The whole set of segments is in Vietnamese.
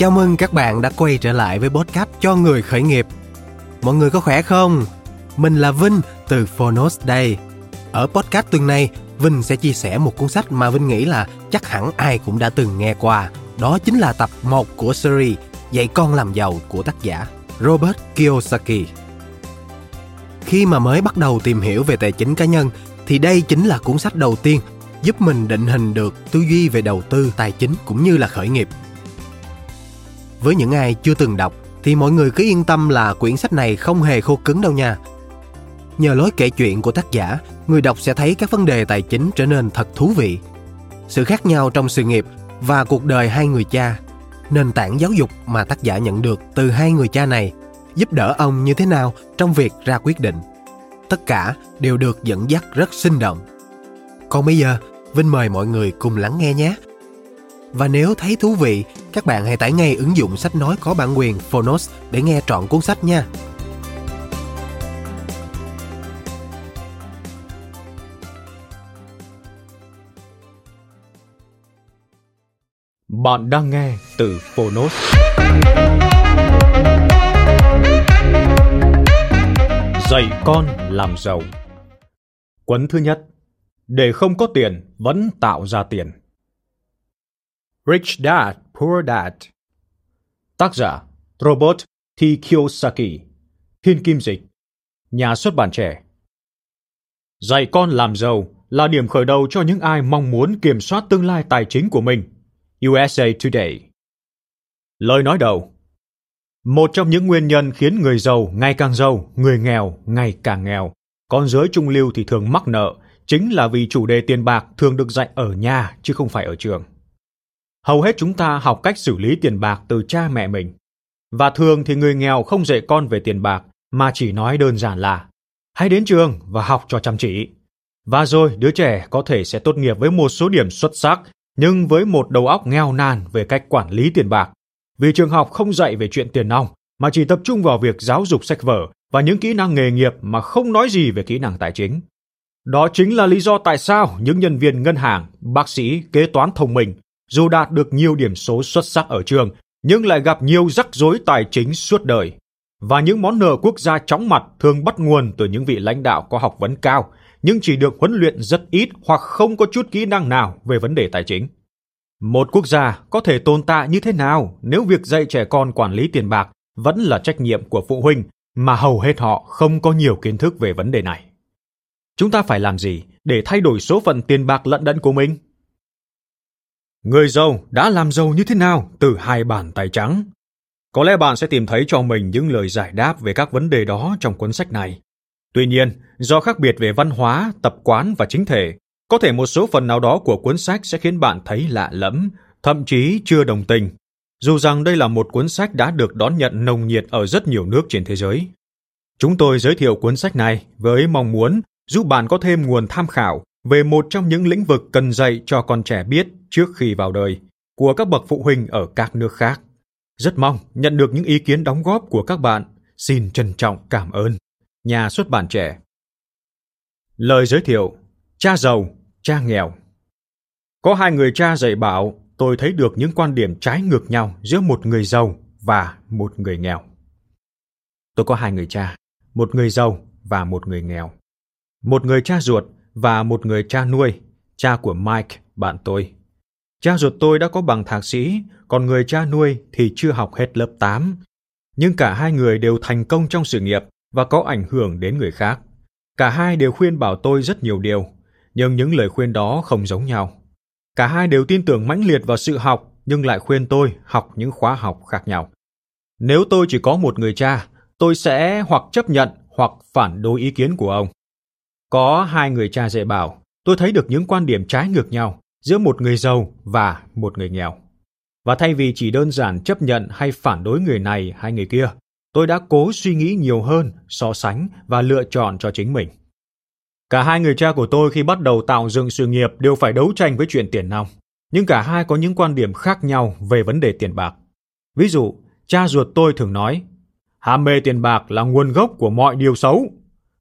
Chào mừng các bạn đã quay trở lại với podcast cho người khởi nghiệp. Mọi người có khỏe không? Mình là Vinh từ Phonos đây. Ở podcast tuần này, Vinh sẽ chia sẻ một cuốn sách mà Vinh nghĩ là chắc hẳn ai cũng đã từng nghe qua. Đó chính là tập 1 của series Dạy con làm giàu của tác giả Robert Kiyosaki. Khi mà mới bắt đầu tìm hiểu về tài chính cá nhân thì đây chính là cuốn sách đầu tiên giúp mình định hình được tư duy về đầu tư tài chính cũng như là khởi nghiệp. Với những ai chưa từng đọc thì mọi người cứ yên tâm là quyển sách này không hề khô cứng đâu nha. Nhờ lối kể chuyện của tác giả, người đọc sẽ thấy các vấn đề tài chính trở nên thật thú vị. Sự khác nhau trong sự nghiệp và cuộc đời hai người cha, nền tảng giáo dục mà tác giả nhận được từ hai người cha này giúp đỡ ông như thế nào trong việc ra quyết định. Tất cả đều được dẫn dắt rất sinh động. Còn bây giờ, Vinh mời mọi người cùng lắng nghe nhé. Và nếu thấy thú vị, các bạn hãy tải ngay ứng dụng sách nói có bản quyền Phonos để nghe trọn cuốn sách nha. Bạn đang nghe từ Phonos. Dạy con làm giàu Quấn thứ nhất Để không có tiền vẫn tạo ra tiền Rich Dad, Poor Dad Tác giả Robert T. Kiyosaki Thiên Kim Dịch Nhà xuất bản trẻ Dạy con làm giàu là điểm khởi đầu cho những ai mong muốn kiểm soát tương lai tài chính của mình. USA Today Lời nói đầu Một trong những nguyên nhân khiến người giàu ngày càng giàu, người nghèo ngày càng nghèo, con giới trung lưu thì thường mắc nợ, chính là vì chủ đề tiền bạc thường được dạy ở nhà chứ không phải ở trường. Hầu hết chúng ta học cách xử lý tiền bạc từ cha mẹ mình. Và thường thì người nghèo không dạy con về tiền bạc mà chỉ nói đơn giản là hãy đến trường và học cho chăm chỉ. Và rồi đứa trẻ có thể sẽ tốt nghiệp với một số điểm xuất sắc nhưng với một đầu óc nghèo nàn về cách quản lý tiền bạc. Vì trường học không dạy về chuyện tiền nong mà chỉ tập trung vào việc giáo dục sách vở và những kỹ năng nghề nghiệp mà không nói gì về kỹ năng tài chính. Đó chính là lý do tại sao những nhân viên ngân hàng, bác sĩ, kế toán thông minh dù đạt được nhiều điểm số xuất sắc ở trường, nhưng lại gặp nhiều rắc rối tài chính suốt đời. Và những món nợ quốc gia chóng mặt thường bắt nguồn từ những vị lãnh đạo có học vấn cao, nhưng chỉ được huấn luyện rất ít hoặc không có chút kỹ năng nào về vấn đề tài chính. Một quốc gia có thể tồn tại như thế nào nếu việc dạy trẻ con quản lý tiền bạc vẫn là trách nhiệm của phụ huynh mà hầu hết họ không có nhiều kiến thức về vấn đề này. Chúng ta phải làm gì để thay đổi số phận tiền bạc lận đận của mình? Người giàu đã làm giàu như thế nào từ hai bàn tay trắng? Có lẽ bạn sẽ tìm thấy cho mình những lời giải đáp về các vấn đề đó trong cuốn sách này. Tuy nhiên, do khác biệt về văn hóa, tập quán và chính thể, có thể một số phần nào đó của cuốn sách sẽ khiến bạn thấy lạ lẫm, thậm chí chưa đồng tình. Dù rằng đây là một cuốn sách đã được đón nhận nồng nhiệt ở rất nhiều nước trên thế giới. Chúng tôi giới thiệu cuốn sách này với mong muốn giúp bạn có thêm nguồn tham khảo về một trong những lĩnh vực cần dạy cho con trẻ biết trước khi vào đời của các bậc phụ huynh ở các nước khác. Rất mong nhận được những ý kiến đóng góp của các bạn. Xin trân trọng cảm ơn. Nhà xuất bản trẻ Lời giới thiệu Cha giàu, cha nghèo Có hai người cha dạy bảo tôi thấy được những quan điểm trái ngược nhau giữa một người giàu và một người nghèo. Tôi có hai người cha, một người giàu và một người nghèo. Một người cha ruột và một người cha nuôi, cha của Mike, bạn tôi. Cha ruột tôi đã có bằng thạc sĩ, còn người cha nuôi thì chưa học hết lớp 8. Nhưng cả hai người đều thành công trong sự nghiệp và có ảnh hưởng đến người khác. Cả hai đều khuyên bảo tôi rất nhiều điều, nhưng những lời khuyên đó không giống nhau. Cả hai đều tin tưởng mãnh liệt vào sự học, nhưng lại khuyên tôi học những khóa học khác nhau. Nếu tôi chỉ có một người cha, tôi sẽ hoặc chấp nhận hoặc phản đối ý kiến của ông. Có hai người cha dạy bảo, tôi thấy được những quan điểm trái ngược nhau giữa một người giàu và một người nghèo. Và thay vì chỉ đơn giản chấp nhận hay phản đối người này hay người kia, tôi đã cố suy nghĩ nhiều hơn, so sánh và lựa chọn cho chính mình. Cả hai người cha của tôi khi bắt đầu tạo dựng sự nghiệp đều phải đấu tranh với chuyện tiền nong, nhưng cả hai có những quan điểm khác nhau về vấn đề tiền bạc. Ví dụ, cha ruột tôi thường nói, ham mê tiền bạc là nguồn gốc của mọi điều xấu.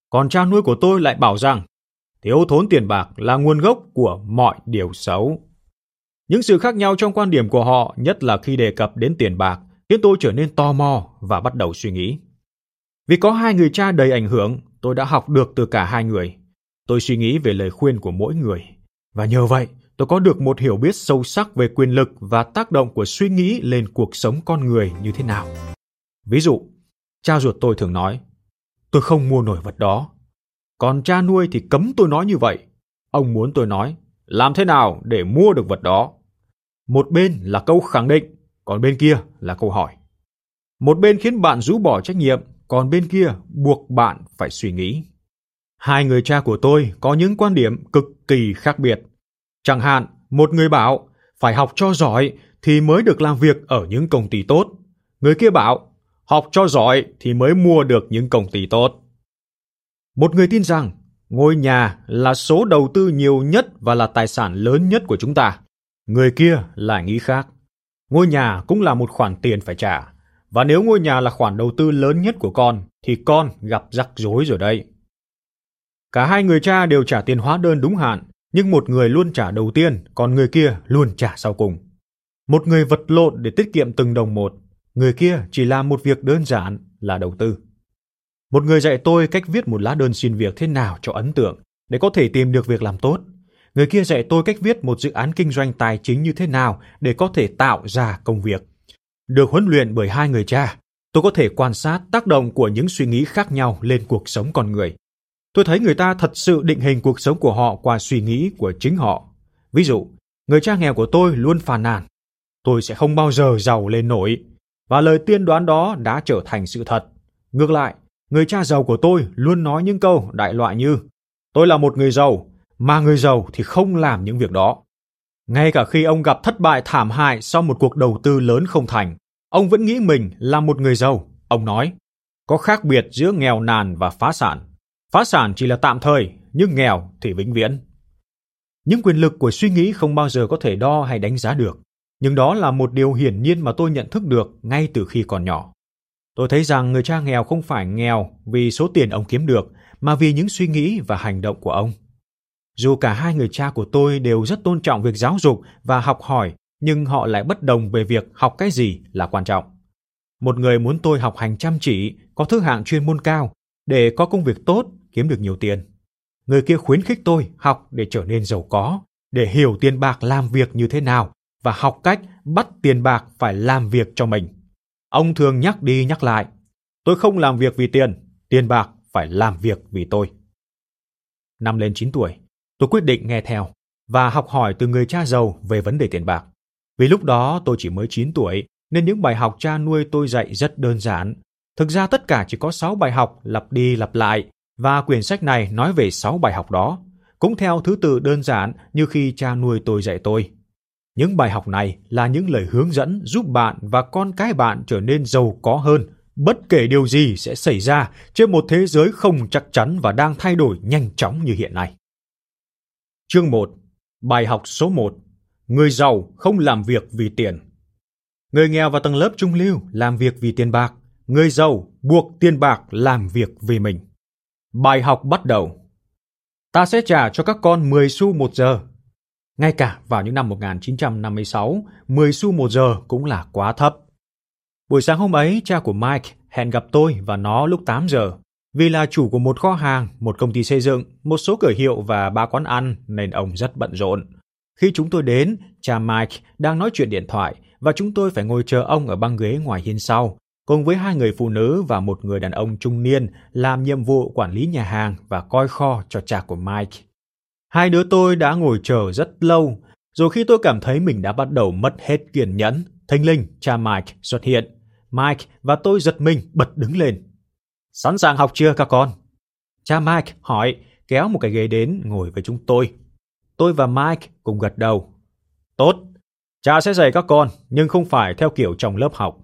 Còn cha nuôi của tôi lại bảo rằng, thiếu thốn tiền bạc là nguồn gốc của mọi điều xấu. Những sự khác nhau trong quan điểm của họ, nhất là khi đề cập đến tiền bạc, khiến tôi trở nên tò mò và bắt đầu suy nghĩ. Vì có hai người cha đầy ảnh hưởng, tôi đã học được từ cả hai người. Tôi suy nghĩ về lời khuyên của mỗi người. Và nhờ vậy, tôi có được một hiểu biết sâu sắc về quyền lực và tác động của suy nghĩ lên cuộc sống con người như thế nào. Ví dụ, cha ruột tôi thường nói, tôi không mua nổi vật đó. Còn cha nuôi thì cấm tôi nói như vậy. Ông muốn tôi nói, làm thế nào để mua được vật đó? Một bên là câu khẳng định, còn bên kia là câu hỏi. Một bên khiến bạn rũ bỏ trách nhiệm, còn bên kia buộc bạn phải suy nghĩ. Hai người cha của tôi có những quan điểm cực kỳ khác biệt. Chẳng hạn, một người bảo phải học cho giỏi thì mới được làm việc ở những công ty tốt. Người kia bảo học cho giỏi thì mới mua được những công ty tốt. Một người tin rằng ngôi nhà là số đầu tư nhiều nhất và là tài sản lớn nhất của chúng ta. Người kia lại nghĩ khác. Ngôi nhà cũng là một khoản tiền phải trả. Và nếu ngôi nhà là khoản đầu tư lớn nhất của con, thì con gặp rắc rối rồi đây. Cả hai người cha đều trả tiền hóa đơn đúng hạn, nhưng một người luôn trả đầu tiên, còn người kia luôn trả sau cùng. Một người vật lộn để tiết kiệm từng đồng một, người kia chỉ làm một việc đơn giản là đầu tư. Một người dạy tôi cách viết một lá đơn xin việc thế nào cho ấn tượng để có thể tìm được việc làm tốt. Người kia dạy tôi cách viết một dự án kinh doanh tài chính như thế nào để có thể tạo ra công việc. Được huấn luyện bởi hai người cha, tôi có thể quan sát tác động của những suy nghĩ khác nhau lên cuộc sống con người. Tôi thấy người ta thật sự định hình cuộc sống của họ qua suy nghĩ của chính họ. Ví dụ, người cha nghèo của tôi luôn phàn nàn. Tôi sẽ không bao giờ giàu lên nổi. Và lời tiên đoán đó đã trở thành sự thật. Ngược lại, người cha giàu của tôi luôn nói những câu đại loại như Tôi là một người giàu, mà người giàu thì không làm những việc đó. Ngay cả khi ông gặp thất bại thảm hại sau một cuộc đầu tư lớn không thành, ông vẫn nghĩ mình là một người giàu. Ông nói, có khác biệt giữa nghèo nàn và phá sản. Phá sản chỉ là tạm thời, nhưng nghèo thì vĩnh viễn. Những quyền lực của suy nghĩ không bao giờ có thể đo hay đánh giá được, nhưng đó là một điều hiển nhiên mà tôi nhận thức được ngay từ khi còn nhỏ. Tôi thấy rằng người cha nghèo không phải nghèo vì số tiền ông kiếm được, mà vì những suy nghĩ và hành động của ông. Dù cả hai người cha của tôi đều rất tôn trọng việc giáo dục và học hỏi, nhưng họ lại bất đồng về việc học cái gì là quan trọng. Một người muốn tôi học hành chăm chỉ, có thứ hạng chuyên môn cao, để có công việc tốt, kiếm được nhiều tiền. Người kia khuyến khích tôi học để trở nên giàu có, để hiểu tiền bạc làm việc như thế nào và học cách bắt tiền bạc phải làm việc cho mình. Ông thường nhắc đi nhắc lại, tôi không làm việc vì tiền, tiền bạc phải làm việc vì tôi. Năm lên 9 tuổi, tôi quyết định nghe theo và học hỏi từ người cha giàu về vấn đề tiền bạc. Vì lúc đó tôi chỉ mới 9 tuổi nên những bài học cha nuôi tôi dạy rất đơn giản. Thực ra tất cả chỉ có 6 bài học lặp đi lặp lại và quyển sách này nói về 6 bài học đó, cũng theo thứ tự đơn giản như khi cha nuôi tôi dạy tôi. Những bài học này là những lời hướng dẫn giúp bạn và con cái bạn trở nên giàu có hơn, bất kể điều gì sẽ xảy ra trên một thế giới không chắc chắn và đang thay đổi nhanh chóng như hiện nay. Chương 1 Bài học số 1 Người giàu không làm việc vì tiền Người nghèo và tầng lớp trung lưu làm việc vì tiền bạc. Người giàu buộc tiền bạc làm việc vì mình. Bài học bắt đầu. Ta sẽ trả cho các con 10 xu một giờ. Ngay cả vào những năm 1956, 10 xu một giờ cũng là quá thấp. Buổi sáng hôm ấy, cha của Mike hẹn gặp tôi và nó lúc 8 giờ. Vì là chủ của một kho hàng, một công ty xây dựng, một số cửa hiệu và ba quán ăn nên ông rất bận rộn. Khi chúng tôi đến, cha Mike đang nói chuyện điện thoại và chúng tôi phải ngồi chờ ông ở băng ghế ngoài hiên sau, cùng với hai người phụ nữ và một người đàn ông trung niên làm nhiệm vụ quản lý nhà hàng và coi kho cho cha của Mike. Hai đứa tôi đã ngồi chờ rất lâu, rồi khi tôi cảm thấy mình đã bắt đầu mất hết kiên nhẫn, thanh linh, cha Mike xuất hiện. Mike và tôi giật mình bật đứng lên. Sẵn sàng học chưa các con? Cha Mike hỏi, kéo một cái ghế đến ngồi với chúng tôi. Tôi và Mike cùng gật đầu. Tốt, cha sẽ dạy các con, nhưng không phải theo kiểu trong lớp học.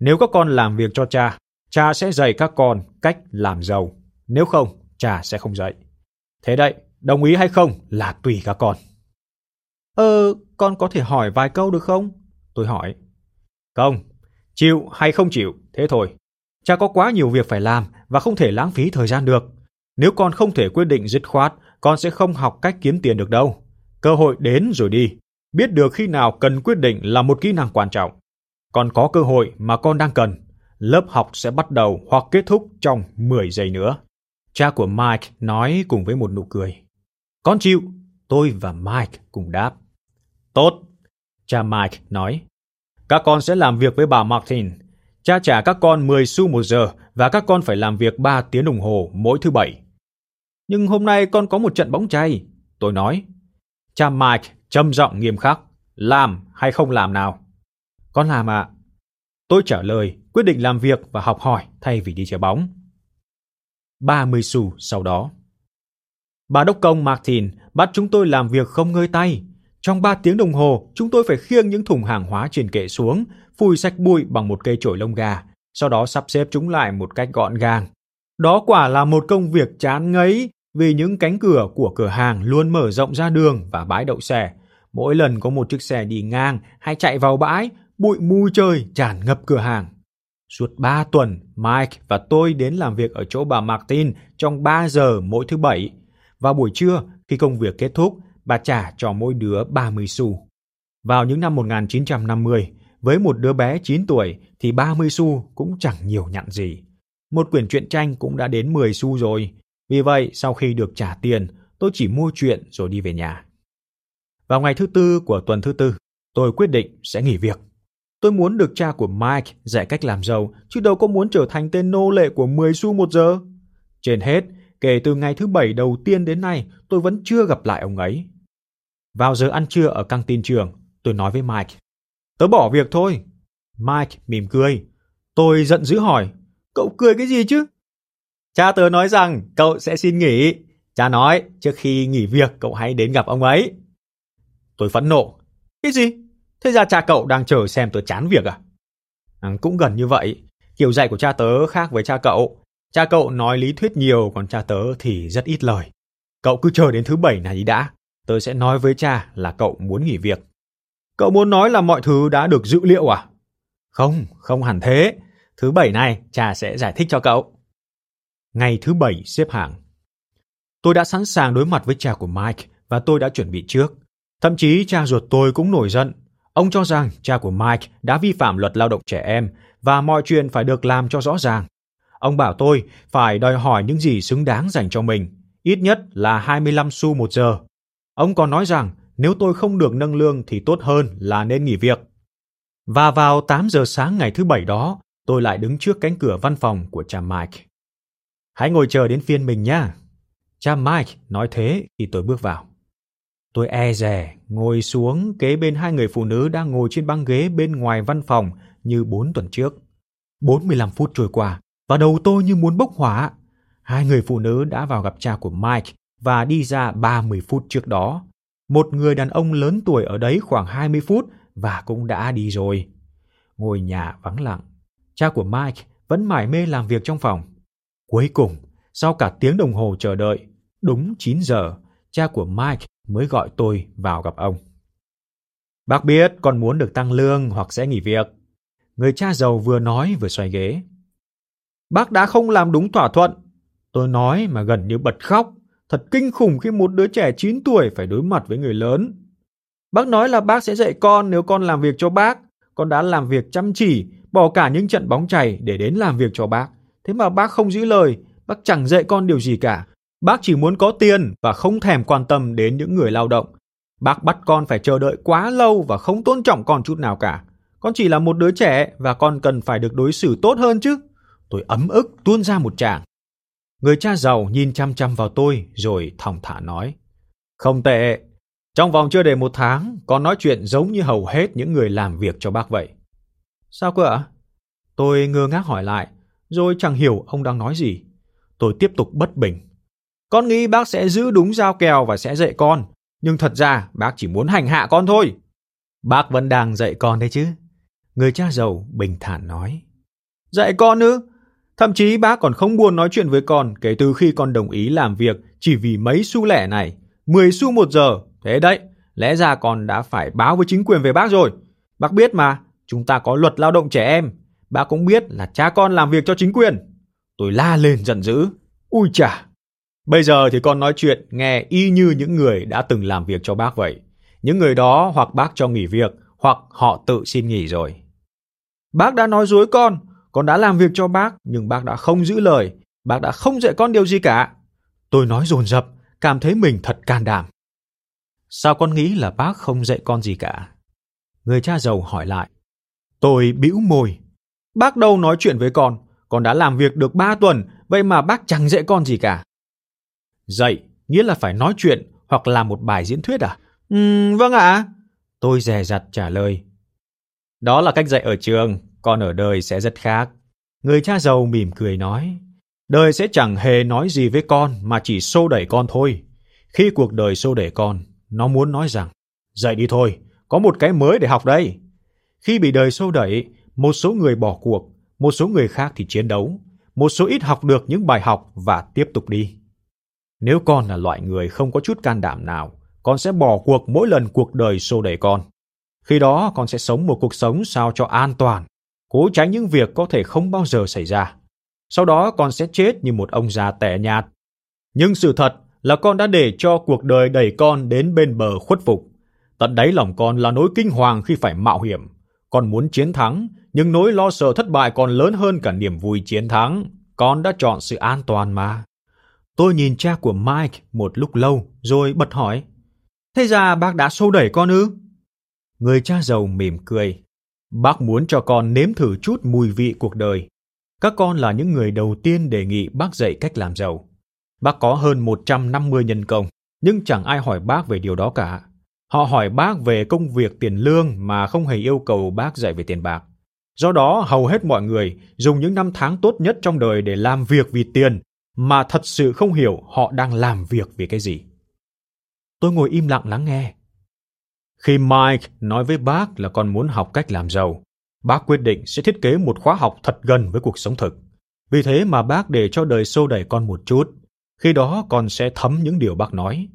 Nếu các con làm việc cho cha, cha sẽ dạy các con cách làm giàu. Nếu không, cha sẽ không dạy. Thế đấy, đồng ý hay không là tùy các con. Ờ, con có thể hỏi vài câu được không? Tôi hỏi. Không, chịu hay không chịu, thế thôi. Cha có quá nhiều việc phải làm và không thể lãng phí thời gian được. Nếu con không thể quyết định dứt khoát, con sẽ không học cách kiếm tiền được đâu. Cơ hội đến rồi đi. Biết được khi nào cần quyết định là một kỹ năng quan trọng. Còn có cơ hội mà con đang cần. Lớp học sẽ bắt đầu hoặc kết thúc trong 10 giây nữa. Cha của Mike nói cùng với một nụ cười. Con chịu, tôi và Mike cùng đáp. Tốt, cha Mike nói. Các con sẽ làm việc với bà Martin. Cha trả các con 10 xu một giờ và các con phải làm việc 3 tiếng đồng hồ mỗi thứ bảy. Nhưng hôm nay con có một trận bóng chay, tôi nói. Cha Mike trầm giọng nghiêm khắc. Làm hay không làm nào? Con làm ạ. À. Tôi trả lời, quyết định làm việc và học hỏi thay vì đi chơi bóng. 30 xu sau đó. Bà đốc công Martin bắt chúng tôi làm việc không ngơi tay. Trong 3 tiếng đồng hồ, chúng tôi phải khiêng những thùng hàng hóa trên kệ xuống, phủi sạch bụi bằng một cây chổi lông gà, sau đó sắp xếp chúng lại một cách gọn gàng. Đó quả là một công việc chán ngấy vì những cánh cửa của cửa hàng luôn mở rộng ra đường và bãi đậu xe. Mỗi lần có một chiếc xe đi ngang hay chạy vào bãi, bụi mù trời tràn ngập cửa hàng. Suốt 3 tuần, Mike và tôi đến làm việc ở chỗ bà Martin trong 3 giờ mỗi thứ bảy. Vào buổi trưa, khi công việc kết thúc, bà trả cho mỗi đứa 30 xu. Vào những năm 1950, với một đứa bé 9 tuổi thì 30 xu cũng chẳng nhiều nhặn gì. Một quyển truyện tranh cũng đã đến 10 xu rồi. Vì vậy, sau khi được trả tiền, tôi chỉ mua chuyện rồi đi về nhà. Vào ngày thứ tư của tuần thứ tư, tôi quyết định sẽ nghỉ việc. Tôi muốn được cha của Mike dạy cách làm giàu, chứ đâu có muốn trở thành tên nô lệ của 10 xu một giờ. Trên hết, kể từ ngày thứ bảy đầu tiên đến nay, tôi vẫn chưa gặp lại ông ấy. Vào giờ ăn trưa ở căng tin trường, tôi nói với Mike. Tớ bỏ việc thôi. Mike mỉm cười. Tôi giận dữ hỏi. Cậu cười cái gì chứ? Cha tớ nói rằng cậu sẽ xin nghỉ. Cha nói trước khi nghỉ việc cậu hãy đến gặp ông ấy. Tôi phẫn nộ. Cái gì? Thế ra cha cậu đang chờ xem tớ chán việc à? à? Cũng gần như vậy. Kiểu dạy của cha tớ khác với cha cậu. Cha cậu nói lý thuyết nhiều, còn cha tớ thì rất ít lời. Cậu cứ chờ đến thứ bảy này đã. Tớ sẽ nói với cha là cậu muốn nghỉ việc. Cậu muốn nói là mọi thứ đã được dự liệu à? Không, không hẳn thế. Thứ bảy này, cha sẽ giải thích cho cậu. Ngày thứ bảy xếp hàng. Tôi đã sẵn sàng đối mặt với cha của Mike và tôi đã chuẩn bị trước. Thậm chí cha ruột tôi cũng nổi giận. Ông cho rằng cha của Mike đã vi phạm luật lao động trẻ em và mọi chuyện phải được làm cho rõ ràng. Ông bảo tôi phải đòi hỏi những gì xứng đáng dành cho mình, ít nhất là 25 xu một giờ. Ông còn nói rằng nếu tôi không được nâng lương thì tốt hơn là nên nghỉ việc. Và vào 8 giờ sáng ngày thứ bảy đó, tôi lại đứng trước cánh cửa văn phòng của cha Mike. Hãy ngồi chờ đến phiên mình nhé. Cha Mike nói thế khi tôi bước vào. Tôi e rè, ngồi xuống kế bên hai người phụ nữ đang ngồi trên băng ghế bên ngoài văn phòng như bốn tuần trước. 45 phút trôi qua, và đầu tôi như muốn bốc hỏa. Hai người phụ nữ đã vào gặp cha của Mike và đi ra 30 phút trước đó. Một người đàn ông lớn tuổi ở đấy khoảng 20 phút và cũng đã đi rồi. Ngôi nhà vắng lặng. Cha của Mike vẫn mải mê làm việc trong phòng. Cuối cùng, sau cả tiếng đồng hồ chờ đợi, đúng 9 giờ, cha của Mike mới gọi tôi vào gặp ông. Bác biết con muốn được tăng lương hoặc sẽ nghỉ việc. Người cha giàu vừa nói vừa xoay ghế. Bác đã không làm đúng thỏa thuận. Tôi nói mà gần như bật khóc. Thật kinh khủng khi một đứa trẻ 9 tuổi phải đối mặt với người lớn. Bác nói là bác sẽ dạy con nếu con làm việc cho bác. Con đã làm việc chăm chỉ, bỏ cả những trận bóng chày để đến làm việc cho bác. Thế mà bác không giữ lời, bác chẳng dạy con điều gì cả. Bác chỉ muốn có tiền và không thèm quan tâm đến những người lao động. Bác bắt con phải chờ đợi quá lâu và không tôn trọng con chút nào cả. Con chỉ là một đứa trẻ và con cần phải được đối xử tốt hơn chứ. Tôi ấm ức tuôn ra một tràng. Người cha giàu nhìn chăm chăm vào tôi rồi thong thả nói. Không tệ. Trong vòng chưa đầy một tháng, con nói chuyện giống như hầu hết những người làm việc cho bác vậy. Sao cơ ạ? Tôi ngơ ngác hỏi lại, rồi chẳng hiểu ông đang nói gì. Tôi tiếp tục bất bình. Con nghĩ bác sẽ giữ đúng giao kèo và sẽ dạy con, nhưng thật ra bác chỉ muốn hành hạ con thôi. Bác vẫn đang dạy con đấy chứ. Người cha giàu bình thản nói. Dạy con ư? Thậm chí bác còn không buồn nói chuyện với con kể từ khi con đồng ý làm việc chỉ vì mấy xu lẻ này. 10 xu một giờ. Thế đấy, lẽ ra con đã phải báo với chính quyền về bác rồi. Bác biết mà, chúng ta có luật lao động trẻ em. Bác cũng biết là cha con làm việc cho chính quyền. Tôi la lên giận dữ. Ui chà, Bây giờ thì con nói chuyện nghe y như những người đã từng làm việc cho bác vậy. Những người đó hoặc bác cho nghỉ việc, hoặc họ tự xin nghỉ rồi. Bác đã nói dối con, con đã làm việc cho bác, nhưng bác đã không giữ lời, bác đã không dạy con điều gì cả. Tôi nói dồn dập, cảm thấy mình thật can đảm. Sao con nghĩ là bác không dạy con gì cả? Người cha giàu hỏi lại. Tôi bĩu môi. Bác đâu nói chuyện với con, con đã làm việc được ba tuần, vậy mà bác chẳng dạy con gì cả. Dạy, nghĩa là phải nói chuyện hoặc làm một bài diễn thuyết à? Ừ, vâng ạ. Tôi dè dặt trả lời. Đó là cách dạy ở trường, con ở đời sẽ rất khác. Người cha giàu mỉm cười nói. Đời sẽ chẳng hề nói gì với con mà chỉ xô đẩy con thôi. Khi cuộc đời xô đẩy con, nó muốn nói rằng, dậy đi thôi, có một cái mới để học đây. Khi bị đời xô đẩy, một số người bỏ cuộc, một số người khác thì chiến đấu, một số ít học được những bài học và tiếp tục đi. Nếu con là loại người không có chút can đảm nào, con sẽ bỏ cuộc mỗi lần cuộc đời xô đẩy con. Khi đó con sẽ sống một cuộc sống sao cho an toàn, cố tránh những việc có thể không bao giờ xảy ra. Sau đó con sẽ chết như một ông già tẻ nhạt. Nhưng sự thật là con đã để cho cuộc đời đẩy con đến bên bờ khuất phục. Tận đáy lòng con là nỗi kinh hoàng khi phải mạo hiểm. Con muốn chiến thắng, nhưng nỗi lo sợ thất bại còn lớn hơn cả niềm vui chiến thắng. Con đã chọn sự an toàn mà. Tôi nhìn cha của Mike một lúc lâu, rồi bật hỏi. Thế ra bác đã xô đẩy con ư? Người cha giàu mỉm cười. Bác muốn cho con nếm thử chút mùi vị cuộc đời. Các con là những người đầu tiên đề nghị bác dạy cách làm giàu. Bác có hơn 150 nhân công, nhưng chẳng ai hỏi bác về điều đó cả. Họ hỏi bác về công việc tiền lương mà không hề yêu cầu bác dạy về tiền bạc. Do đó, hầu hết mọi người dùng những năm tháng tốt nhất trong đời để làm việc vì tiền, mà thật sự không hiểu họ đang làm việc vì cái gì. Tôi ngồi im lặng lắng nghe. Khi Mike nói với bác là con muốn học cách làm giàu, bác quyết định sẽ thiết kế một khóa học thật gần với cuộc sống thực. Vì thế mà bác để cho đời sâu đẩy con một chút. Khi đó con sẽ thấm những điều bác nói.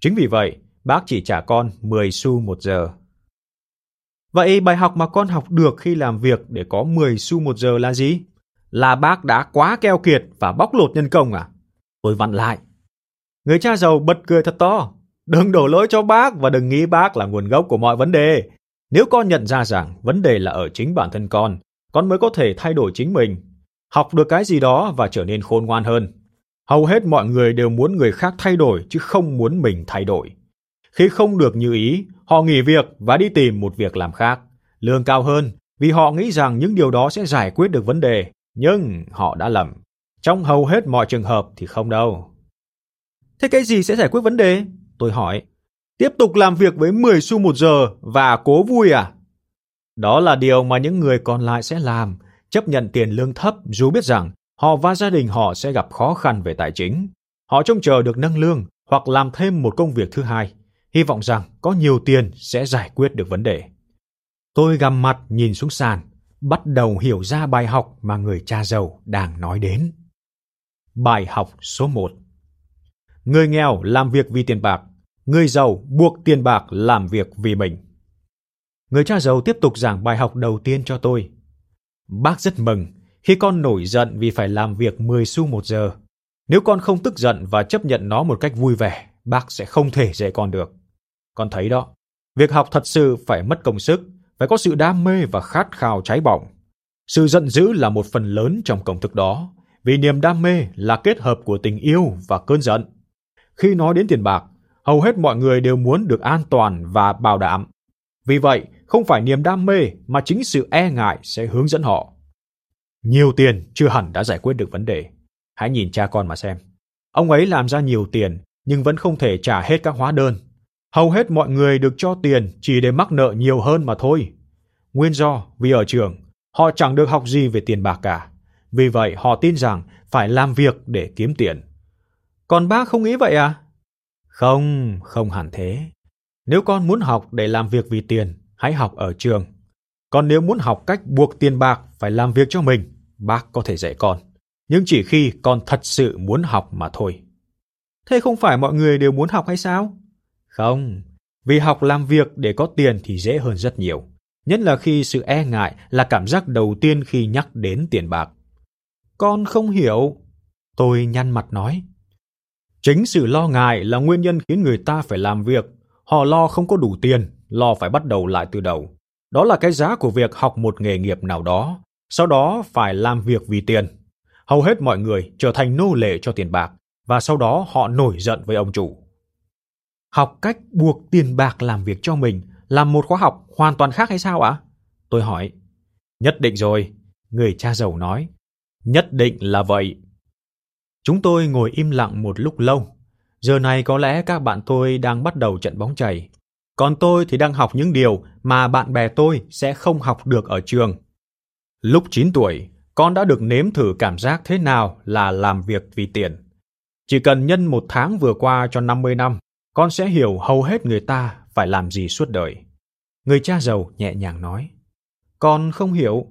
Chính vì vậy, bác chỉ trả con 10 xu một giờ. Vậy bài học mà con học được khi làm việc để có 10 xu một giờ là gì? Là bác đã quá keo kiệt và bóc lột nhân công à? Tôi vặn lại. Người cha giàu bật cười thật to. Đừng đổ lỗi cho bác và đừng nghĩ bác là nguồn gốc của mọi vấn đề. Nếu con nhận ra rằng vấn đề là ở chính bản thân con, con mới có thể thay đổi chính mình, học được cái gì đó và trở nên khôn ngoan hơn. Hầu hết mọi người đều muốn người khác thay đổi chứ không muốn mình thay đổi. Khi không được như ý, họ nghỉ việc và đi tìm một việc làm khác, lương cao hơn vì họ nghĩ rằng những điều đó sẽ giải quyết được vấn đề, nhưng họ đã lầm. Trong hầu hết mọi trường hợp thì không đâu. Thế cái gì sẽ giải quyết vấn đề? Tôi hỏi. Tiếp tục làm việc với 10 xu một giờ và cố vui à? Đó là điều mà những người còn lại sẽ làm, chấp nhận tiền lương thấp dù biết rằng họ và gia đình họ sẽ gặp khó khăn về tài chính. Họ trông chờ được nâng lương hoặc làm thêm một công việc thứ hai, hy vọng rằng có nhiều tiền sẽ giải quyết được vấn đề. Tôi gằm mặt nhìn xuống sàn, bắt đầu hiểu ra bài học mà người cha giàu đang nói đến. Bài học số 1 Người nghèo làm việc vì tiền bạc, người giàu buộc tiền bạc làm việc vì mình. Người cha giàu tiếp tục giảng bài học đầu tiên cho tôi. Bác rất mừng khi con nổi giận vì phải làm việc 10 xu một giờ. Nếu con không tức giận và chấp nhận nó một cách vui vẻ, bác sẽ không thể dạy con được. Con thấy đó, việc học thật sự phải mất công sức, phải có sự đam mê và khát khao cháy bỏng. Sự giận dữ là một phần lớn trong công thức đó, vì niềm đam mê là kết hợp của tình yêu và cơn giận. Khi nói đến tiền bạc, hầu hết mọi người đều muốn được an toàn và bảo đảm. Vì vậy, không phải niềm đam mê mà chính sự e ngại sẽ hướng dẫn họ. Nhiều tiền chưa hẳn đã giải quyết được vấn đề. Hãy nhìn cha con mà xem. Ông ấy làm ra nhiều tiền nhưng vẫn không thể trả hết các hóa đơn. Hầu hết mọi người được cho tiền chỉ để mắc nợ nhiều hơn mà thôi. Nguyên do vì ở trường, họ chẳng được học gì về tiền bạc cả. Vì vậy họ tin rằng phải làm việc để kiếm tiền. Còn bác không nghĩ vậy à? Không, không hẳn thế. Nếu con muốn học để làm việc vì tiền, hãy học ở trường. Còn nếu muốn học cách buộc tiền bạc phải làm việc cho mình, bác có thể dạy con. Nhưng chỉ khi con thật sự muốn học mà thôi. Thế không phải mọi người đều muốn học hay sao? Không, vì học làm việc để có tiền thì dễ hơn rất nhiều. Nhất là khi sự e ngại là cảm giác đầu tiên khi nhắc đến tiền bạc. Con không hiểu. Tôi nhăn mặt nói. Chính sự lo ngại là nguyên nhân khiến người ta phải làm việc. Họ lo không có đủ tiền, lo phải bắt đầu lại từ đầu. Đó là cái giá của việc học một nghề nghiệp nào đó, sau đó phải làm việc vì tiền. Hầu hết mọi người trở thành nô lệ cho tiền bạc, và sau đó họ nổi giận với ông chủ. Học cách buộc tiền bạc làm việc cho mình là một khóa học hoàn toàn khác hay sao ạ? Tôi hỏi. Nhất định rồi, người cha giàu nói. Nhất định là vậy. Chúng tôi ngồi im lặng một lúc lâu. Giờ này có lẽ các bạn tôi đang bắt đầu trận bóng chày. Còn tôi thì đang học những điều mà bạn bè tôi sẽ không học được ở trường. Lúc 9 tuổi, con đã được nếm thử cảm giác thế nào là làm việc vì tiền. Chỉ cần nhân một tháng vừa qua cho 50 năm, con sẽ hiểu hầu hết người ta phải làm gì suốt đời. Người cha giàu nhẹ nhàng nói. Con không hiểu.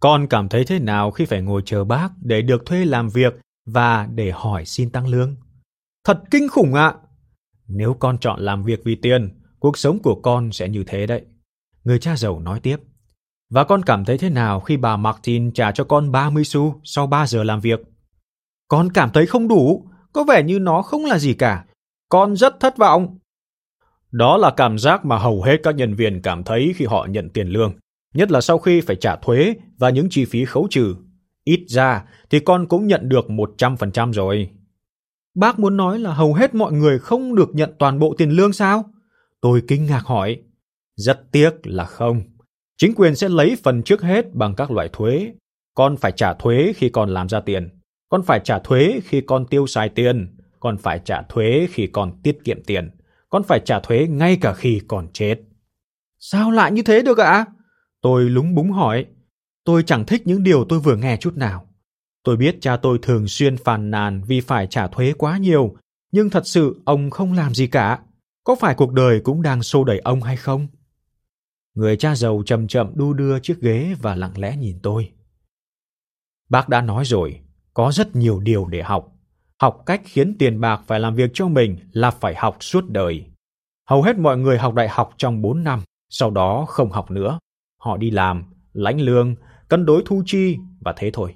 Con cảm thấy thế nào khi phải ngồi chờ bác để được thuê làm việc và để hỏi xin tăng lương? Thật kinh khủng ạ! Nếu con chọn làm việc vì tiền, cuộc sống của con sẽ như thế đấy. Người cha giàu nói tiếp. Và con cảm thấy thế nào khi bà Martin trả cho con 30 xu sau 3 giờ làm việc? Con cảm thấy không đủ, có vẻ như nó không là gì cả. Con rất thất vọng. Đó là cảm giác mà hầu hết các nhân viên cảm thấy khi họ nhận tiền lương, nhất là sau khi phải trả thuế và những chi phí khấu trừ. Ít ra thì con cũng nhận được 100% rồi. Bác muốn nói là hầu hết mọi người không được nhận toàn bộ tiền lương sao? Tôi kinh ngạc hỏi. Rất tiếc là không. Chính quyền sẽ lấy phần trước hết bằng các loại thuế. Con phải trả thuế khi con làm ra tiền. Con phải trả thuế khi con tiêu xài tiền. Con phải trả thuế khi con tiết kiệm tiền. Con phải trả thuế ngay cả khi còn chết. Sao lại như thế được ạ? Tôi lúng búng hỏi. Tôi chẳng thích những điều tôi vừa nghe chút nào. Tôi biết cha tôi thường xuyên phàn nàn vì phải trả thuế quá nhiều, nhưng thật sự ông không làm gì cả. Có phải cuộc đời cũng đang xô đẩy ông hay không? Người cha giàu chậm chậm đu đưa chiếc ghế và lặng lẽ nhìn tôi. Bác đã nói rồi, có rất nhiều điều để học. Học cách khiến tiền bạc phải làm việc cho mình là phải học suốt đời. Hầu hết mọi người học đại học trong 4 năm, sau đó không học nữa. Họ đi làm, lãnh lương, cân đối thu chi và thế thôi.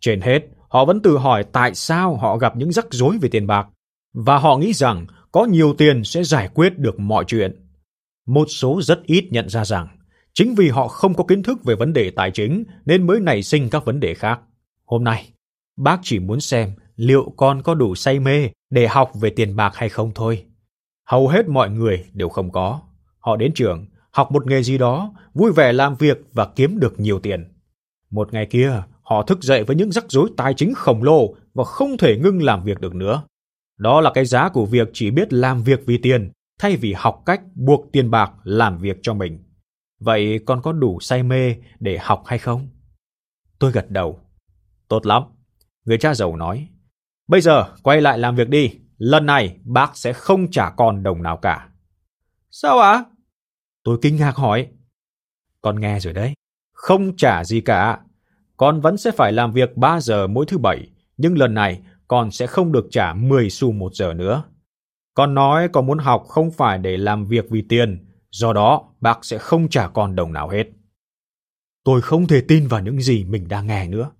Trên hết, họ vẫn tự hỏi tại sao họ gặp những rắc rối về tiền bạc và họ nghĩ rằng có nhiều tiền sẽ giải quyết được mọi chuyện. Một số rất ít nhận ra rằng chính vì họ không có kiến thức về vấn đề tài chính nên mới nảy sinh các vấn đề khác. Hôm nay, bác chỉ muốn xem liệu con có đủ say mê để học về tiền bạc hay không thôi. Hầu hết mọi người đều không có. Họ đến trường, học một nghề gì đó, vui vẻ làm việc và kiếm được nhiều tiền. Một ngày kia, họ thức dậy với những rắc rối tài chính khổng lồ và không thể ngưng làm việc được nữa. Đó là cái giá của việc chỉ biết làm việc vì tiền, thay vì học cách buộc tiền bạc làm việc cho mình. Vậy con có đủ say mê để học hay không? Tôi gật đầu. Tốt lắm. Người cha giàu nói. Bây giờ quay lại làm việc đi. Lần này bác sẽ không trả con đồng nào cả. Sao ạ? Tôi kinh ngạc hỏi. Con nghe rồi đấy. Không trả gì cả. Con vẫn sẽ phải làm việc 3 giờ mỗi thứ bảy, nhưng lần này con sẽ không được trả 10 xu một giờ nữa. Con nói con muốn học không phải để làm việc vì tiền, do đó bác sẽ không trả con đồng nào hết. Tôi không thể tin vào những gì mình đang nghe nữa.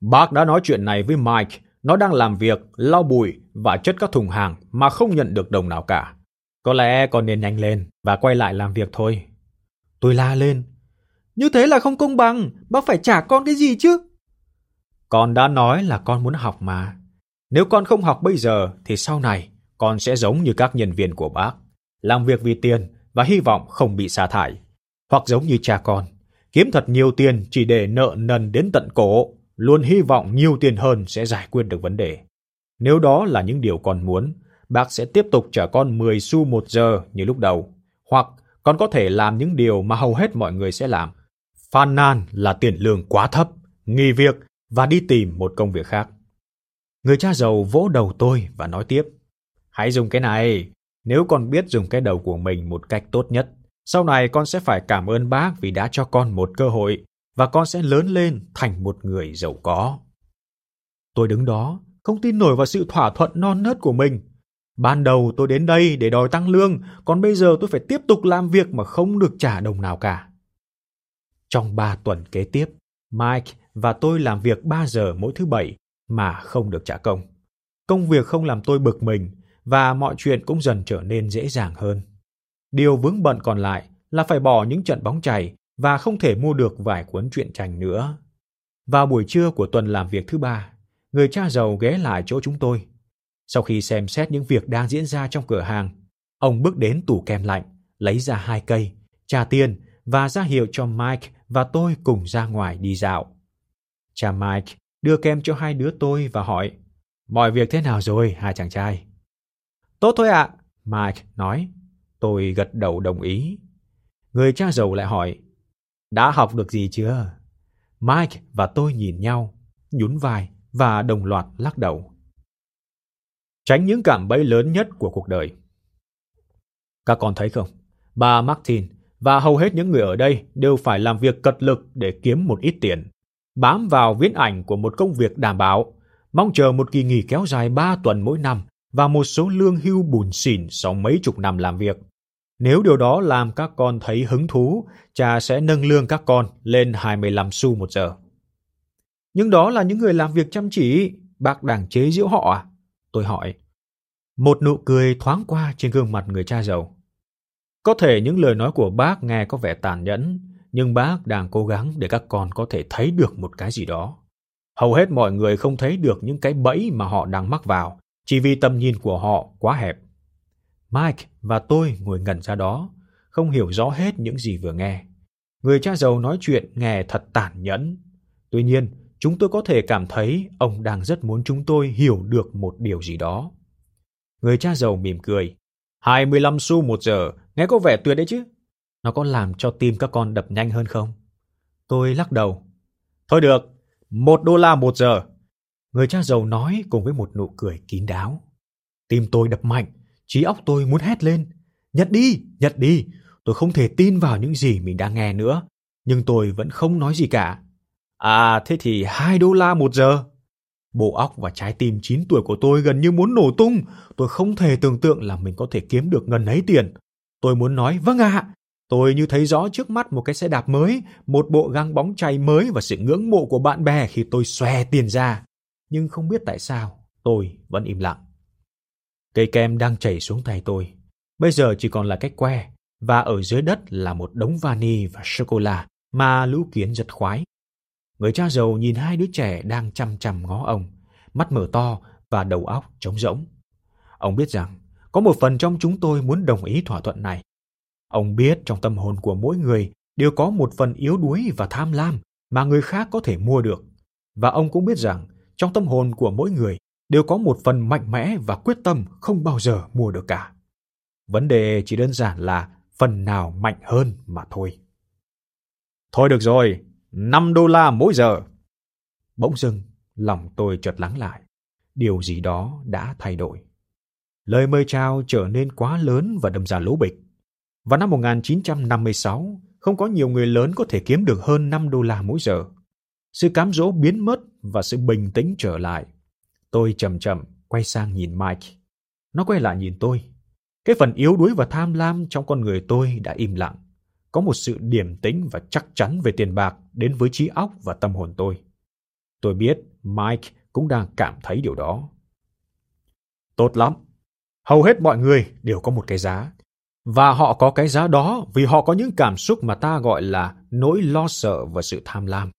Bác đã nói chuyện này với Mike, nó đang làm việc, lau bụi và chất các thùng hàng mà không nhận được đồng nào cả. Có lẽ con nên nhanh lên và quay lại làm việc thôi. Tôi la lên. Như thế là không công bằng, bác phải trả con cái gì chứ? Con đã nói là con muốn học mà. Nếu con không học bây giờ thì sau này con sẽ giống như các nhân viên của bác, làm việc vì tiền và hy vọng không bị sa thải. Hoặc giống như cha con, kiếm thật nhiều tiền chỉ để nợ nần đến tận cổ, luôn hy vọng nhiều tiền hơn sẽ giải quyết được vấn đề. Nếu đó là những điều con muốn, bác sẽ tiếp tục trả con 10 xu một giờ như lúc đầu. Hoặc con có thể làm những điều mà hầu hết mọi người sẽ làm. Phàn nàn là tiền lương quá thấp, nghỉ việc và đi tìm một công việc khác. Người cha giàu vỗ đầu tôi và nói tiếp. Hãy dùng cái này. Nếu con biết dùng cái đầu của mình một cách tốt nhất, sau này con sẽ phải cảm ơn bác vì đã cho con một cơ hội và con sẽ lớn lên thành một người giàu có. Tôi đứng đó, không tin nổi vào sự thỏa thuận non nớt của mình. Ban đầu tôi đến đây để đòi tăng lương, còn bây giờ tôi phải tiếp tục làm việc mà không được trả đồng nào cả. Trong ba tuần kế tiếp, Mike và tôi làm việc 3 giờ mỗi thứ bảy mà không được trả công. Công việc không làm tôi bực mình và mọi chuyện cũng dần trở nên dễ dàng hơn. Điều vướng bận còn lại là phải bỏ những trận bóng chày và không thể mua được vài cuốn truyện tranh nữa. Vào buổi trưa của tuần làm việc thứ ba, người cha giàu ghé lại chỗ chúng tôi. Sau khi xem xét những việc đang diễn ra trong cửa hàng, ông bước đến tủ kem lạnh, lấy ra hai cây, trà tiền và ra hiệu cho Mike và tôi cùng ra ngoài đi dạo. Cha Mike đưa kem cho hai đứa tôi và hỏi, mọi việc thế nào rồi hai chàng trai? Tốt thôi ạ, à, Mike nói. Tôi gật đầu đồng ý. Người cha giàu lại hỏi, đã học được gì chưa? Mike và tôi nhìn nhau, nhún vai và đồng loạt lắc đầu. Tránh những cảm bẫy lớn nhất của cuộc đời. Các con thấy không? Bà Martin và hầu hết những người ở đây đều phải làm việc cật lực để kiếm một ít tiền. Bám vào viễn ảnh của một công việc đảm bảo, mong chờ một kỳ nghỉ kéo dài 3 tuần mỗi năm và một số lương hưu bùn xỉn sau mấy chục năm làm việc. Nếu điều đó làm các con thấy hứng thú, cha sẽ nâng lương các con lên 25 xu một giờ. Nhưng đó là những người làm việc chăm chỉ, bác đang chế giễu họ à? Tôi hỏi. Một nụ cười thoáng qua trên gương mặt người cha giàu. Có thể những lời nói của bác nghe có vẻ tàn nhẫn, nhưng bác đang cố gắng để các con có thể thấy được một cái gì đó. Hầu hết mọi người không thấy được những cái bẫy mà họ đang mắc vào, chỉ vì tầm nhìn của họ quá hẹp. Mike và tôi ngồi ngẩn ra đó, không hiểu rõ hết những gì vừa nghe. Người cha giàu nói chuyện nghe thật tàn nhẫn. Tuy nhiên, chúng tôi có thể cảm thấy ông đang rất muốn chúng tôi hiểu được một điều gì đó. Người cha giàu mỉm cười. 25 xu một giờ, nghe có vẻ tuyệt đấy chứ. Nó có làm cho tim các con đập nhanh hơn không? Tôi lắc đầu. Thôi được, một đô la một giờ. Người cha giàu nói cùng với một nụ cười kín đáo. Tim tôi đập mạnh, trí óc tôi muốn hét lên. Nhật đi, nhật đi. Tôi không thể tin vào những gì mình đang nghe nữa. Nhưng tôi vẫn không nói gì cả. À, thế thì 2 đô la một giờ. Bộ óc và trái tim 9 tuổi của tôi gần như muốn nổ tung. Tôi không thể tưởng tượng là mình có thể kiếm được ngần ấy tiền. Tôi muốn nói, vâng ạ, Tôi như thấy rõ trước mắt một cái xe đạp mới, một bộ găng bóng chày mới và sự ngưỡng mộ của bạn bè khi tôi xòe tiền ra. Nhưng không biết tại sao, tôi vẫn im lặng. Cây kem đang chảy xuống tay tôi. Bây giờ chỉ còn là cái que, và ở dưới đất là một đống vani và sô-cô-la mà lũ kiến giật khoái. Người cha giàu nhìn hai đứa trẻ đang chăm chăm ngó ông, mắt mở to và đầu óc trống rỗng. Ông biết rằng có một phần trong chúng tôi muốn đồng ý thỏa thuận này, Ông biết trong tâm hồn của mỗi người đều có một phần yếu đuối và tham lam mà người khác có thể mua được. Và ông cũng biết rằng trong tâm hồn của mỗi người đều có một phần mạnh mẽ và quyết tâm không bao giờ mua được cả. Vấn đề chỉ đơn giản là phần nào mạnh hơn mà thôi. Thôi được rồi, 5 đô la mỗi giờ. Bỗng dưng, lòng tôi chợt lắng lại. Điều gì đó đã thay đổi. Lời mời chào trở nên quá lớn và đâm ra lỗ bịch. Vào năm 1956, không có nhiều người lớn có thể kiếm được hơn 5 đô la mỗi giờ. Sự cám dỗ biến mất và sự bình tĩnh trở lại. Tôi chậm chậm quay sang nhìn Mike. Nó quay lại nhìn tôi. Cái phần yếu đuối và tham lam trong con người tôi đã im lặng. Có một sự điềm tĩnh và chắc chắn về tiền bạc đến với trí óc và tâm hồn tôi. Tôi biết Mike cũng đang cảm thấy điều đó. Tốt lắm. Hầu hết mọi người đều có một cái giá. Và họ có cái giá đó vì họ có những cảm xúc mà ta gọi là nỗi lo sợ và sự tham lam.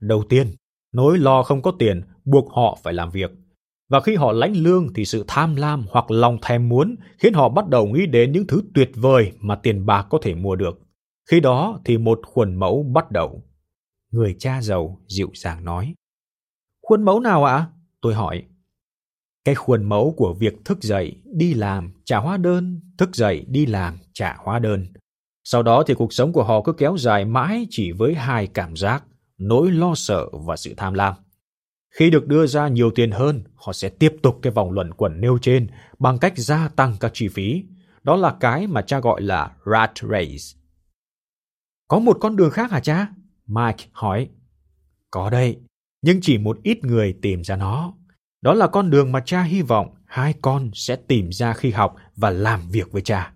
Đầu tiên, nỗi lo không có tiền buộc họ phải làm việc. Và khi họ lãnh lương thì sự tham lam hoặc lòng thèm muốn khiến họ bắt đầu nghĩ đến những thứ tuyệt vời mà tiền bạc có thể mua được. Khi đó thì một khuôn mẫu bắt đầu. Người cha giàu dịu dàng nói. Khuôn mẫu nào ạ? Tôi hỏi. Cái khuôn mẫu của việc thức dậy, đi làm, trả hóa đơn, thức dậy, đi làm, trả hóa đơn. Sau đó thì cuộc sống của họ cứ kéo dài mãi chỉ với hai cảm giác, nỗi lo sợ và sự tham lam. Khi được đưa ra nhiều tiền hơn, họ sẽ tiếp tục cái vòng luẩn quẩn nêu trên bằng cách gia tăng các chi phí. Đó là cái mà cha gọi là rat race. Có một con đường khác hả cha? Mike hỏi. Có đây, nhưng chỉ một ít người tìm ra nó. Đó là con đường mà cha hy vọng hai con sẽ tìm ra khi học và làm việc với cha.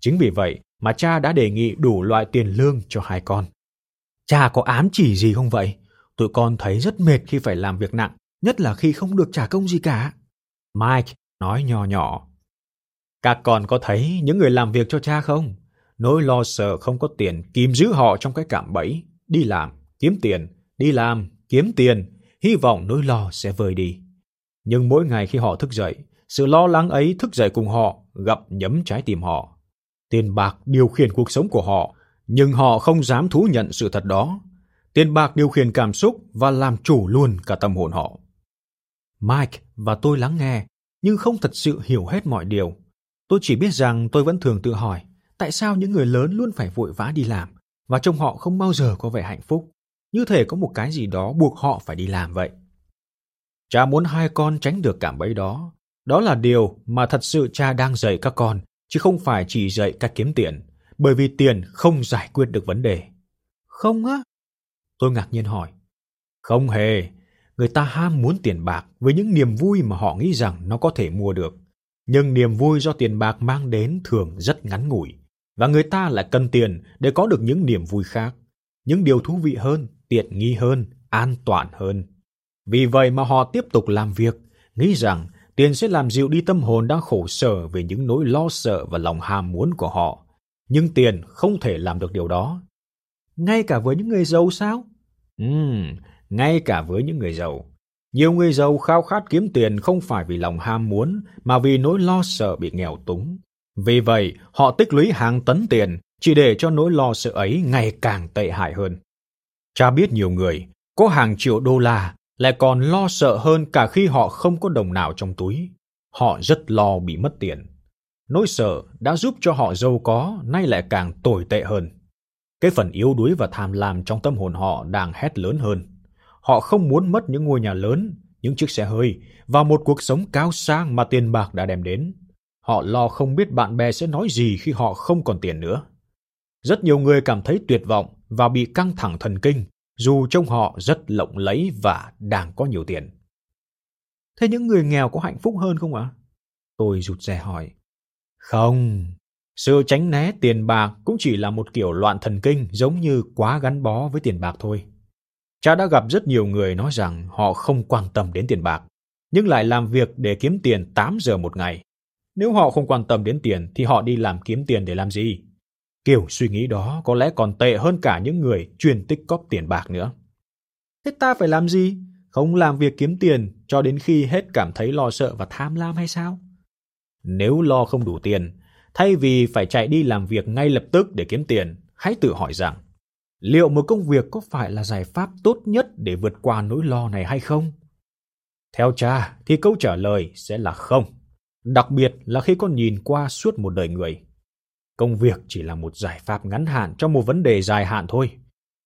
Chính vì vậy mà cha đã đề nghị đủ loại tiền lương cho hai con. Cha có ám chỉ gì không vậy? Tụi con thấy rất mệt khi phải làm việc nặng, nhất là khi không được trả công gì cả. Mike nói nhỏ nhỏ. Các con có thấy những người làm việc cho cha không? Nỗi lo sợ không có tiền kìm giữ họ trong cái cạm bẫy. Đi làm, kiếm tiền, đi làm, kiếm tiền, hy vọng nỗi lo sẽ vơi đi. Nhưng mỗi ngày khi họ thức dậy, sự lo lắng ấy thức dậy cùng họ, gặp nhấm trái tim họ. Tiền bạc điều khiển cuộc sống của họ, nhưng họ không dám thú nhận sự thật đó. Tiền bạc điều khiển cảm xúc và làm chủ luôn cả tâm hồn họ. Mike và tôi lắng nghe, nhưng không thật sự hiểu hết mọi điều. Tôi chỉ biết rằng tôi vẫn thường tự hỏi, tại sao những người lớn luôn phải vội vã đi làm, và trông họ không bao giờ có vẻ hạnh phúc, như thể có một cái gì đó buộc họ phải đi làm vậy. Cha muốn hai con tránh được cảm bẫy đó. Đó là điều mà thật sự cha đang dạy các con, chứ không phải chỉ dạy cách kiếm tiền, bởi vì tiền không giải quyết được vấn đề. Không á? Tôi ngạc nhiên hỏi. Không hề, người ta ham muốn tiền bạc với những niềm vui mà họ nghĩ rằng nó có thể mua được. Nhưng niềm vui do tiền bạc mang đến thường rất ngắn ngủi, và người ta lại cần tiền để có được những niềm vui khác, những điều thú vị hơn, tiện nghi hơn, an toàn hơn. Vì vậy mà họ tiếp tục làm việc, nghĩ rằng tiền sẽ làm dịu đi tâm hồn đang khổ sở về những nỗi lo sợ và lòng ham muốn của họ. Nhưng tiền không thể làm được điều đó. Ngay cả với những người giàu sao? Ừm, ngay cả với những người giàu. Nhiều người giàu khao khát kiếm tiền không phải vì lòng ham muốn, mà vì nỗi lo sợ bị nghèo túng. Vì vậy, họ tích lũy hàng tấn tiền chỉ để cho nỗi lo sợ ấy ngày càng tệ hại hơn. Cha biết nhiều người có hàng triệu đô la lại còn lo sợ hơn cả khi họ không có đồng nào trong túi. Họ rất lo bị mất tiền. Nỗi sợ đã giúp cho họ giàu có, nay lại càng tồi tệ hơn. Cái phần yếu đuối và tham lam trong tâm hồn họ đang hét lớn hơn. Họ không muốn mất những ngôi nhà lớn, những chiếc xe hơi và một cuộc sống cao sang mà tiền bạc đã đem đến. Họ lo không biết bạn bè sẽ nói gì khi họ không còn tiền nữa. Rất nhiều người cảm thấy tuyệt vọng và bị căng thẳng thần kinh dù trông họ rất lộng lẫy và đang có nhiều tiền. Thế những người nghèo có hạnh phúc hơn không ạ? Tôi rụt rè hỏi. Không, sự tránh né tiền bạc cũng chỉ là một kiểu loạn thần kinh giống như quá gắn bó với tiền bạc thôi. Cha đã gặp rất nhiều người nói rằng họ không quan tâm đến tiền bạc, nhưng lại làm việc để kiếm tiền 8 giờ một ngày. Nếu họ không quan tâm đến tiền thì họ đi làm kiếm tiền để làm gì? Kiểu suy nghĩ đó có lẽ còn tệ hơn cả những người chuyên tích cóp tiền bạc nữa. Thế ta phải làm gì? Không làm việc kiếm tiền cho đến khi hết cảm thấy lo sợ và tham lam hay sao? Nếu lo không đủ tiền, thay vì phải chạy đi làm việc ngay lập tức để kiếm tiền, hãy tự hỏi rằng liệu một công việc có phải là giải pháp tốt nhất để vượt qua nỗi lo này hay không? Theo cha thì câu trả lời sẽ là không. Đặc biệt là khi con nhìn qua suốt một đời người. Công việc chỉ là một giải pháp ngắn hạn cho một vấn đề dài hạn thôi.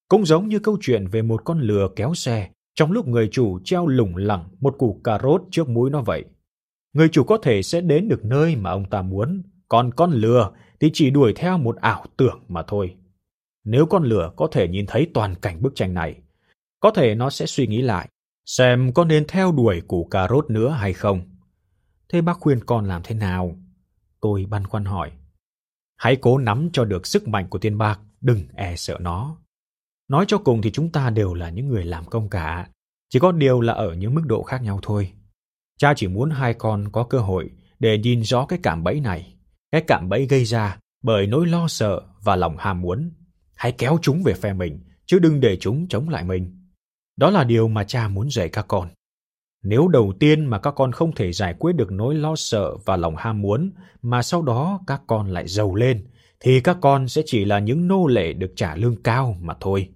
Cũng giống như câu chuyện về một con lừa kéo xe trong lúc người chủ treo lủng lẳng một củ cà rốt trước mũi nó vậy. Người chủ có thể sẽ đến được nơi mà ông ta muốn, còn con lừa thì chỉ đuổi theo một ảo tưởng mà thôi. Nếu con lừa có thể nhìn thấy toàn cảnh bức tranh này, có thể nó sẽ suy nghĩ lại, xem có nên theo đuổi củ cà rốt nữa hay không. Thế bác khuyên con làm thế nào? Tôi băn khoăn hỏi. Hãy cố nắm cho được sức mạnh của tiền bạc, đừng e sợ nó. Nói cho cùng thì chúng ta đều là những người làm công cả, chỉ có điều là ở những mức độ khác nhau thôi. Cha chỉ muốn hai con có cơ hội để nhìn rõ cái cảm bẫy này, cái cảm bẫy gây ra bởi nỗi lo sợ và lòng ham muốn. Hãy kéo chúng về phe mình, chứ đừng để chúng chống lại mình. Đó là điều mà cha muốn dạy các con. Nếu đầu tiên mà các con không thể giải quyết được nỗi lo sợ và lòng ham muốn, mà sau đó các con lại giàu lên, thì các con sẽ chỉ là những nô lệ được trả lương cao mà thôi.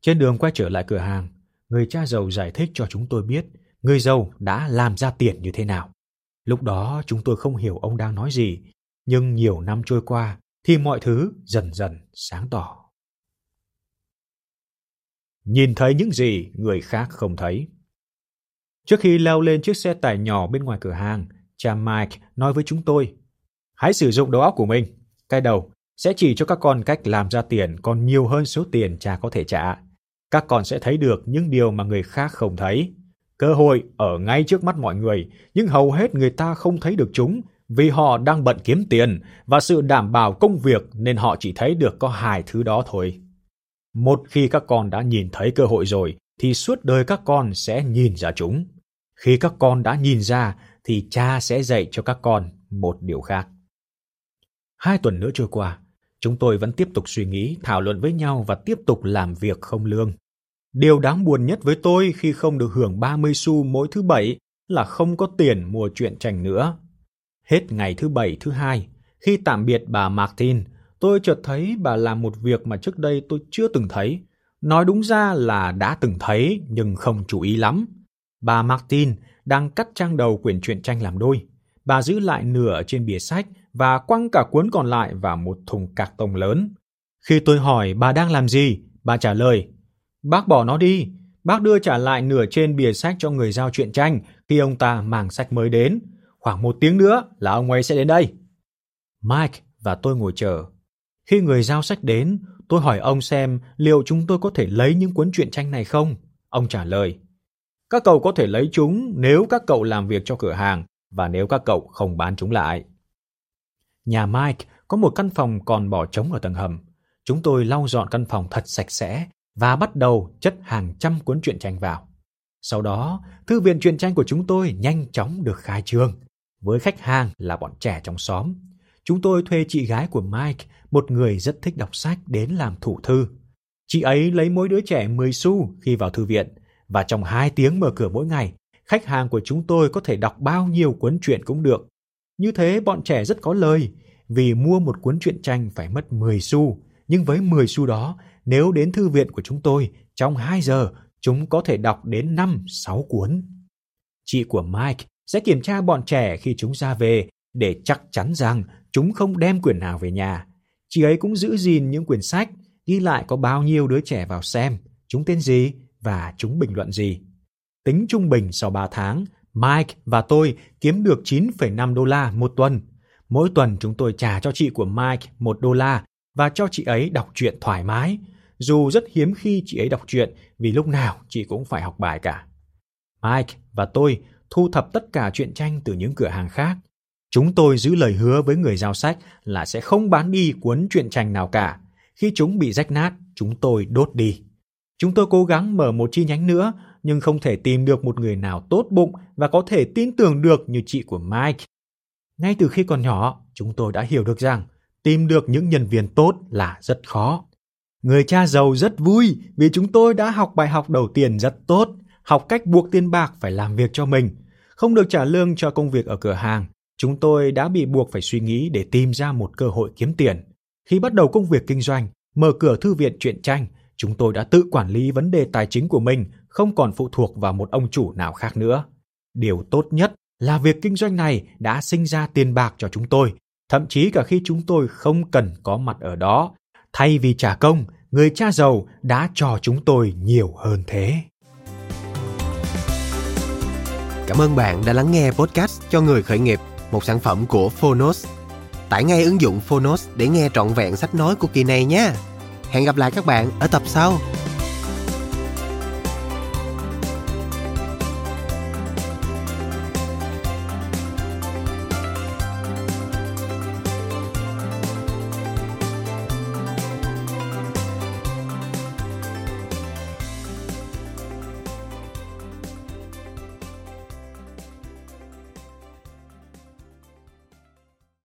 Trên đường quay trở lại cửa hàng, người cha giàu giải thích cho chúng tôi biết người giàu đã làm ra tiền như thế nào. Lúc đó chúng tôi không hiểu ông đang nói gì, nhưng nhiều năm trôi qua thì mọi thứ dần dần sáng tỏ. Nhìn thấy những gì người khác không thấy. Trước khi leo lên chiếc xe tải nhỏ bên ngoài cửa hàng, cha Mike nói với chúng tôi, hãy sử dụng đầu óc của mình. Cái đầu sẽ chỉ cho các con cách làm ra tiền còn nhiều hơn số tiền cha có thể trả. Các con sẽ thấy được những điều mà người khác không thấy. Cơ hội ở ngay trước mắt mọi người, nhưng hầu hết người ta không thấy được chúng vì họ đang bận kiếm tiền và sự đảm bảo công việc nên họ chỉ thấy được có hai thứ đó thôi. Một khi các con đã nhìn thấy cơ hội rồi thì suốt đời các con sẽ nhìn ra chúng. Khi các con đã nhìn ra thì cha sẽ dạy cho các con một điều khác. Hai tuần nữa trôi qua, chúng tôi vẫn tiếp tục suy nghĩ, thảo luận với nhau và tiếp tục làm việc không lương. Điều đáng buồn nhất với tôi khi không được hưởng 30 xu mỗi thứ bảy là không có tiền mua chuyện tranh nữa. Hết ngày thứ bảy thứ hai, khi tạm biệt bà Martin, tôi chợt thấy bà làm một việc mà trước đây tôi chưa từng thấy. Nói đúng ra là đã từng thấy nhưng không chú ý lắm. Bà Martin đang cắt trang đầu quyển truyện tranh làm đôi. Bà giữ lại nửa trên bìa sách và quăng cả cuốn còn lại vào một thùng cạc tông lớn. Khi tôi hỏi bà đang làm gì, bà trả lời, bác bỏ nó đi, bác đưa trả lại nửa trên bìa sách cho người giao truyện tranh khi ông ta mang sách mới đến. Khoảng một tiếng nữa là ông ấy sẽ đến đây. Mike và tôi ngồi chờ. Khi người giao sách đến, tôi hỏi ông xem liệu chúng tôi có thể lấy những cuốn truyện tranh này không. Ông trả lời, các cậu có thể lấy chúng nếu các cậu làm việc cho cửa hàng và nếu các cậu không bán chúng lại. Nhà Mike có một căn phòng còn bỏ trống ở tầng hầm. Chúng tôi lau dọn căn phòng thật sạch sẽ và bắt đầu chất hàng trăm cuốn truyện tranh vào. Sau đó, thư viện truyện tranh của chúng tôi nhanh chóng được khai trương. Với khách hàng là bọn trẻ trong xóm, chúng tôi thuê chị gái của Mike, một người rất thích đọc sách đến làm thủ thư. Chị ấy lấy mỗi đứa trẻ 10 xu khi vào thư viện và trong 2 tiếng mở cửa mỗi ngày, khách hàng của chúng tôi có thể đọc bao nhiêu cuốn truyện cũng được. Như thế bọn trẻ rất có lời, vì mua một cuốn truyện tranh phải mất 10 xu, nhưng với 10 xu đó, nếu đến thư viện của chúng tôi, trong 2 giờ, chúng có thể đọc đến 5-6 cuốn. Chị của Mike sẽ kiểm tra bọn trẻ khi chúng ra về để chắc chắn rằng chúng không đem quyển nào về nhà. Chị ấy cũng giữ gìn những quyển sách, ghi lại có bao nhiêu đứa trẻ vào xem, chúng tên gì và chúng bình luận gì. Tính trung bình sau 3 tháng, Mike và tôi kiếm được 9,5 đô la một tuần. Mỗi tuần chúng tôi trả cho chị của Mike 1 đô la và cho chị ấy đọc truyện thoải mái. Dù rất hiếm khi chị ấy đọc truyện vì lúc nào chị cũng phải học bài cả. Mike và tôi thu thập tất cả truyện tranh từ những cửa hàng khác. Chúng tôi giữ lời hứa với người giao sách là sẽ không bán đi cuốn truyện tranh nào cả. Khi chúng bị rách nát, chúng tôi đốt đi. Chúng tôi cố gắng mở một chi nhánh nữa, nhưng không thể tìm được một người nào tốt bụng và có thể tin tưởng được như chị của Mike. Ngay từ khi còn nhỏ, chúng tôi đã hiểu được rằng tìm được những nhân viên tốt là rất khó. Người cha giàu rất vui vì chúng tôi đã học bài học đầu tiên rất tốt, học cách buộc tiền bạc phải làm việc cho mình. Không được trả lương cho công việc ở cửa hàng, chúng tôi đã bị buộc phải suy nghĩ để tìm ra một cơ hội kiếm tiền. Khi bắt đầu công việc kinh doanh, mở cửa thư viện truyện tranh, chúng tôi đã tự quản lý vấn đề tài chính của mình, không còn phụ thuộc vào một ông chủ nào khác nữa. Điều tốt nhất là việc kinh doanh này đã sinh ra tiền bạc cho chúng tôi, thậm chí cả khi chúng tôi không cần có mặt ở đó. Thay vì trả công, người cha giàu đã cho chúng tôi nhiều hơn thế. Cảm ơn bạn đã lắng nghe podcast cho người khởi nghiệp, một sản phẩm của Phonos. Tải ngay ứng dụng Phonos để nghe trọn vẹn sách nói của kỳ này nhé. Hẹn gặp lại các bạn ở tập sau.